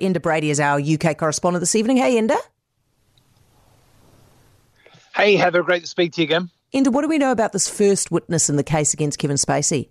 Enda Brady is our UK correspondent this evening. Hey, Enda. Hey, Heather. Great to speak to you again. Enda, what do we know about this first witness in the case against Kevin Spacey?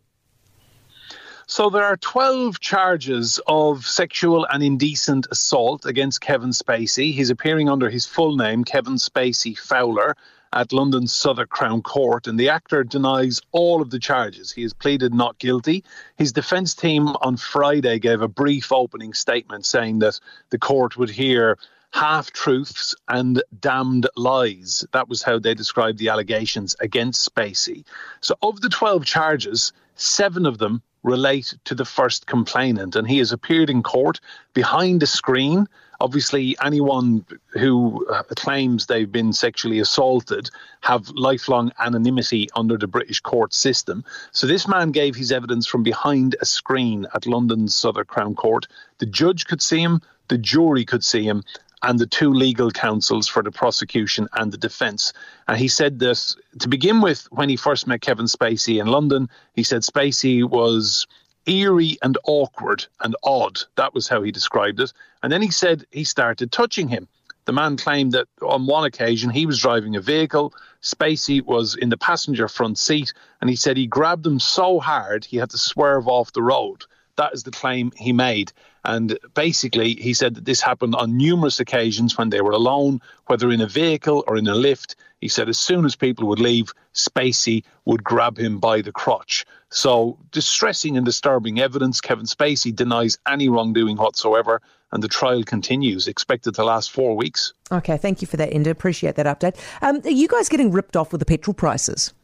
So there are 12 charges of sexual and indecent assault against Kevin Spacey. He's appearing under his full name, Kevin Spacey Fowler, at London's Southwark Crown Court, and the actor denies all of the charges. He has pleaded not guilty. His defence team on Friday gave a brief opening statement saying that the court would hear half truths and damned lies. That was how they described the allegations against Spacey. So, of the 12 charges, seven of them relate to the first complainant, and he has appeared in court behind a screen. Obviously, anyone who uh, claims they've been sexually assaulted have lifelong anonymity under the British court system. So this man gave his evidence from behind a screen at London's Southwark Crown Court. The judge could see him, the jury could see him, and the two legal counsels for the prosecution and the defence. And he said this to begin with, when he first met Kevin Spacey in London, he said Spacey was eerie and awkward and odd. That was how he described it. And then he said he started touching him. The man claimed that on one occasion he was driving a vehicle, Spacey was in the passenger front seat, and he said he grabbed him so hard he had to swerve off the road. That is the claim he made. And basically, he said that this happened on numerous occasions when they were alone, whether in a vehicle or in a lift. He said as soon as people would leave, Spacey would grab him by the crotch. So, distressing and disturbing evidence. Kevin Spacey denies any wrongdoing whatsoever, and the trial continues, expected to last four weeks. Okay, thank you for that, Enda. Appreciate that update. Um, are you guys getting ripped off with the petrol prices?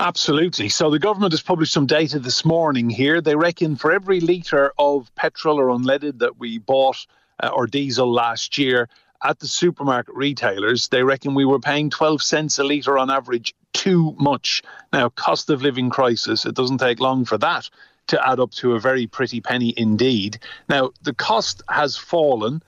Absolutely. So the government has published some data this morning here. They reckon for every litre of petrol or unleaded that we bought uh, or diesel last year at the supermarket retailers, they reckon we were paying 12 cents a litre on average too much. Now, cost of living crisis, it doesn't take long for that to add up to a very pretty penny indeed. Now, the cost has fallen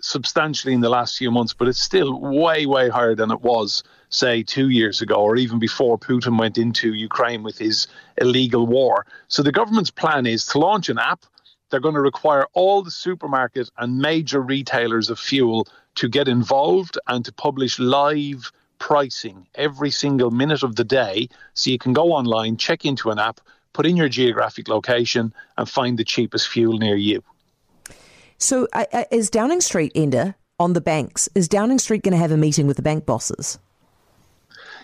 substantially in the last few months, but it's still way, way higher than it was, say, two years ago, or even before Putin went into Ukraine with his illegal war. So the government's plan is to launch an app. They're going to require all the supermarket and major retailers of fuel to get involved and to publish live pricing every single minute of the day. So you can go online, check into an app, put in your geographic location, and find the cheapest fuel near you. So, uh, is Downing Street, Enda on the banks? Is Downing Street going to have a meeting with the bank bosses?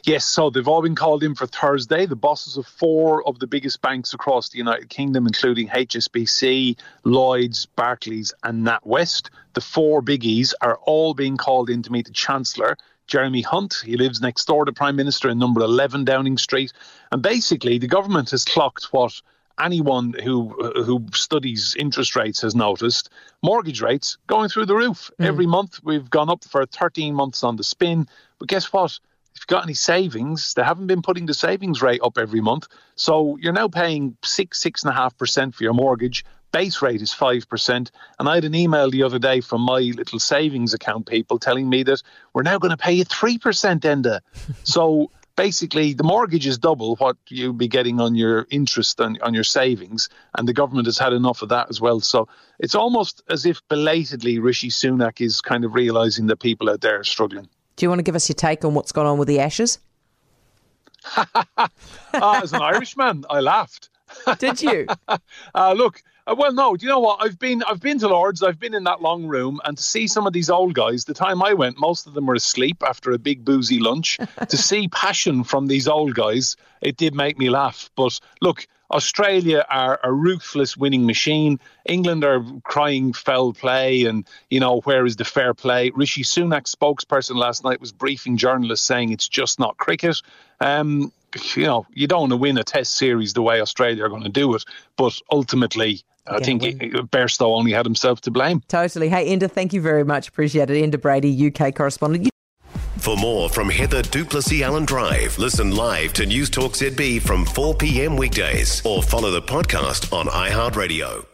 Yes, so they've all been called in for Thursday. The bosses of four of the biggest banks across the United Kingdom, including HSBC, Lloyds, Barclays, and NatWest. The four biggies are all being called in to meet the Chancellor, Jeremy Hunt. He lives next door to Prime Minister in number 11 Downing Street. And basically, the government has clocked what anyone who who studies interest rates has noticed mortgage rates going through the roof mm. every month. We've gone up for 13 months on the spin, but guess what? If you've got any savings, they haven't been putting the savings rate up every month. So you're now paying six, six and a half percent for your mortgage. Base rate is five percent. And I had an email the other day from my little savings account people telling me that we're now going to pay you three percent, Enda. so basically the mortgage is double what you'll be getting on your interest on, on your savings and the government has had enough of that as well. So it's almost as if belatedly rishi sunak is kind of realizing that people out there are struggling. Do you want to give us your take on what's gone on with the ashes? Ah, as an irishman i laughed. Did you? Uh, look uh, well, no. Do you know what? I've been I've been to Lords. I've been in that long room, and to see some of these old guys. The time I went, most of them were asleep after a big boozy lunch. to see passion from these old guys, it did make me laugh. But look, Australia are a ruthless winning machine. England are crying foul play, and you know where is the fair play? Rishi Sunak's spokesperson last night was briefing journalists saying it's just not cricket. Um, you know, you don't want to win a Test series the way Australia are going to do it, but ultimately I think Bairstow only had himself to blame. Totally. Hey, Enda, thank you very much. Appreciate it. Enda Brady, UK correspondent. For more from Heather du Plessis-Allen Drive, listen live to News Talk ZB from 4 p.m. weekdays or follow the podcast on iHeartRadio.